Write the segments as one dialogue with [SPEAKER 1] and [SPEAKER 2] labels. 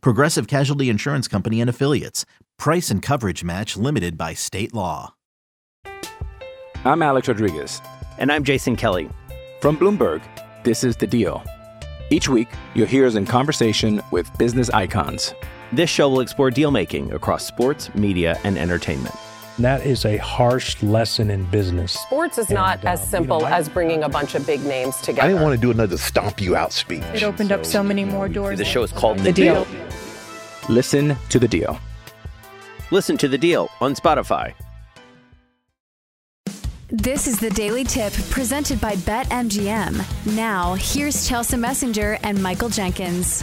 [SPEAKER 1] Progressive Casualty Insurance Company and Affiliates. Price and coverage match limited by state law.
[SPEAKER 2] I'm Alex Rodriguez.
[SPEAKER 3] And I'm Jason Kelly.
[SPEAKER 2] From Bloomberg, this is The Deal. Each week, you'll hear us in conversation with business icons.
[SPEAKER 3] This show will explore deal making across sports, media, and entertainment.
[SPEAKER 4] That is a harsh lesson in business.
[SPEAKER 5] Sports is not
[SPEAKER 4] And, uh,
[SPEAKER 5] as simple
[SPEAKER 4] you know,
[SPEAKER 5] as bringing a bunch of big names together.
[SPEAKER 6] I didn't want to do another stomp you out speech.
[SPEAKER 7] It opened up so many more doors.
[SPEAKER 3] The show is called
[SPEAKER 5] the deal.
[SPEAKER 2] Listen to The Deal.
[SPEAKER 3] Listen to the deal on Spotify.
[SPEAKER 8] This is the Daily Tip presented by BetMGM. Now, here's Chelsa Messinger and Michael Jenkins.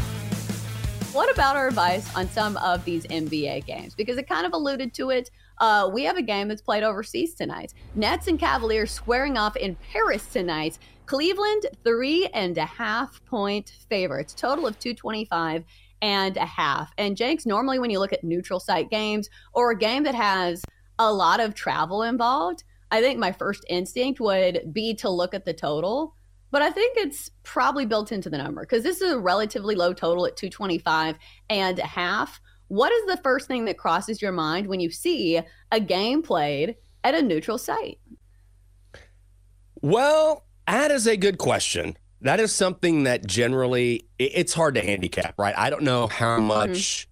[SPEAKER 9] What about our advice on some of these NBA games? Because it kind of alluded to it. Uh, we have a game that's played overseas tonight. Nets and Cavaliers squaring off in Paris tonight. Cleveland, three and a half point favorites, total of 225 and a half. And Jenks, normally when you look at neutral site games or a game that has a lot of travel involved, I think my first instinct would be to look at the total but I think it's probably built into the number because this is a relatively low total at 225 and a half. What is the first thing that crosses your mind when you see a game played at a neutral site?
[SPEAKER 10] Well, that is a good question. That is something that generally it's hard to handicap, right? I don't know how mm-hmm. much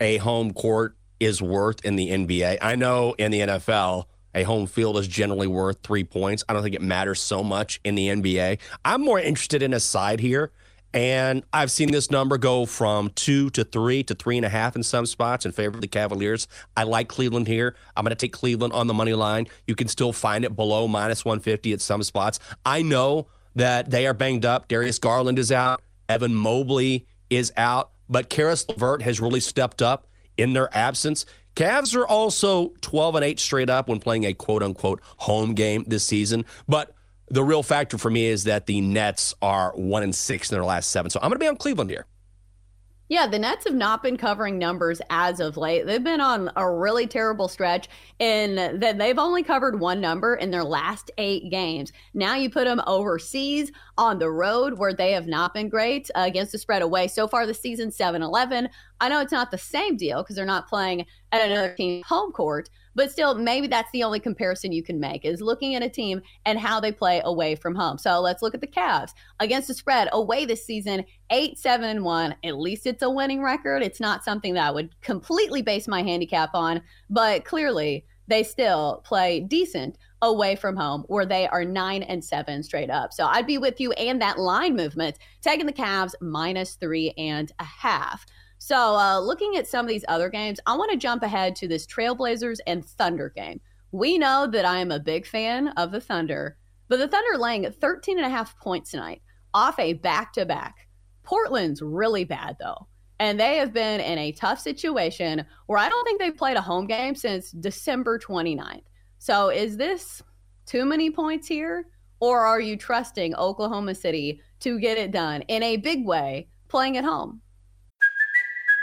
[SPEAKER 10] a home court is worth in the NBA. I know in the NFL, a home field is generally worth three points. I don't think it matters so much in the NBA. I'm more interested in a side here. And I've seen this number go from two to three to three and a half in some spots in favor of the Cavaliers. I like Cleveland here. I'm going to take Cleveland on the money line. You can still find it below minus 150 at some spots. I know that they are banged up. Darius Garland is out. Evan Mobley is out. But Caris LeVert has really stepped up in their absence. Cavs are also 12 and 8 straight up when playing a quote unquote home game this season. But the real factor for me is that the Nets are 1 and 6 in their last seven. So I'm going to be on Cleveland here.
[SPEAKER 9] Yeah, the Nets have not been covering numbers as of late. They've been on a really terrible stretch and that they've only covered one number in their last eight games. Now you put them overseas on the road where they have not been great uh, against the spread away. So far this season, 7 11. I know it's not the same deal because they're not playing at another team's home court, but still, maybe that's the only comparison you can make is looking at a team and how they play away from home. So let's look at the Cavs against the spread away this season, eight, seven, and one. At least it's a winning record. It's not something that I would completely base my handicap on, but clearly they still play decent away from home where they are nine and seven straight up. So I'd be with you and that line movement, taking the Cavs minus three and a half. So, uh, looking at some of these other games, I want to jump ahead to this Trailblazers and Thunder game. We know that I am a big fan of the Thunder, but the Thunder laying 13 and a half points tonight off a back to back. Portland's really bad, though. And they have been in a tough situation where I don't think they've played a home game since December 29th. So, is this too many points here? Or are you trusting Oklahoma City to get it done in a big way playing at home?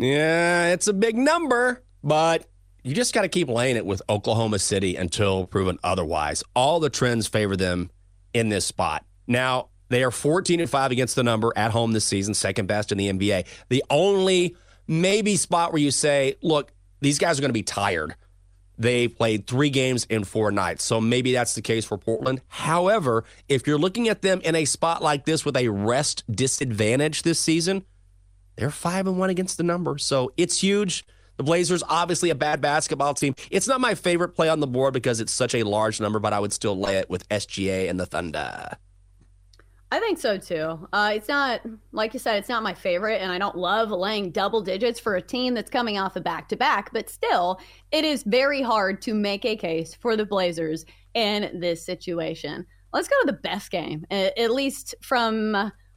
[SPEAKER 10] Yeah, it's a big number, but you just got to keep laying it with Oklahoma City until proven otherwise. All the trends favor them in this spot. Now, they are 14 and 5 against the number at home this season, second best in the NBA. The only maybe spot where you say, look, these guys are going to be tired. They played three games in four nights. So maybe that's the case for Portland. However, if you're looking at them in a spot like this with a rest disadvantage this season, they're five and one against the number. So it's huge. The Blazers, obviously a bad basketball team. It's not my favorite play on the board because it's such a large number, but I would still lay it with SGA and the Thunder.
[SPEAKER 9] I think so too. Uh, it's not, like you said, it's not my favorite, and I don't love laying double digits for a team that's coming off a back to back, but still, it is very hard to make a case for the Blazers in this situation. Let's go to the best game, at least from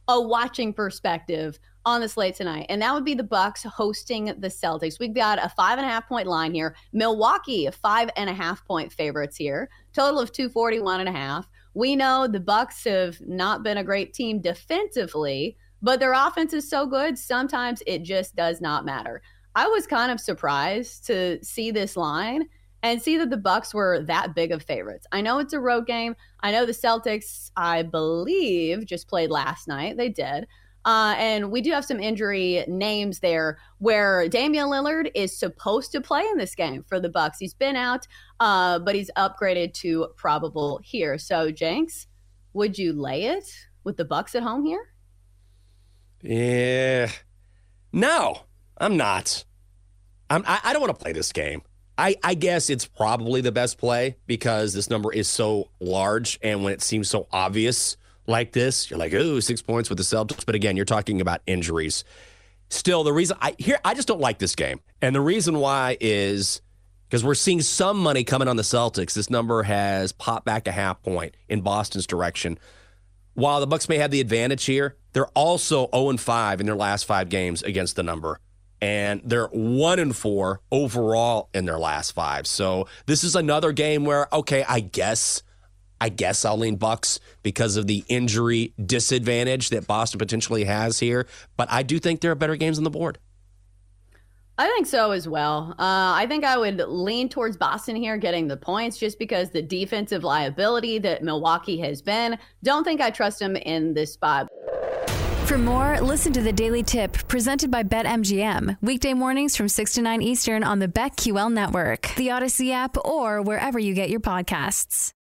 [SPEAKER 9] a watching perspective on the slate tonight, and that would be the Bucks hosting the Celtics. We've got a five and a half point line here. Milwaukee, five and a half point favorites here. Total of 241 and a half. We know the Bucks have not been a great team defensively, but their offense is so good, sometimes it just does not matter. I was kind of surprised to see this line and see that the Bucks were that big of favorites. I know it's a road game. I know the Celtics, I believe, just played last night. They did. Uh, and we do have some injury names there where Damian Lillard is supposed to play in this game for the Bucks. He's been out, uh, but he's upgraded to probable here. So, Jenks, would you lay it with the Bucks at home here?
[SPEAKER 10] Yeah, no, I'm not. I'm, I, I don't want to play this game. I, I guess it's probably the best play because this number is so large, and when it seems so obvious like this, you're like, oh, six points with the Celtics. But again, you're talking about injuries. Still, the reason I here I just don't like this game. And the reason why is because we're seeing some money coming on the Celtics. This number has popped back a half point in Boston's direction. While the Bucks may have the advantage here, they're also 0 5 in their last five games against the number. And they're one and four overall in their last five. So this is another game where, okay, I guess I guess I'll lean Bucks because of the injury disadvantage that Boston potentially has here. But I do think there are better games on the board.
[SPEAKER 9] I think so as well. Uh, I think I would lean towards Boston here getting the points just because the defensive liability that Milwaukee has been. Don't think I trust them in this spot.
[SPEAKER 8] For more, listen to the Daily Tip presented by BetMGM. Weekday mornings from 6 to 9 Eastern on the BetQL network, the Audacy app, or wherever you get your podcasts.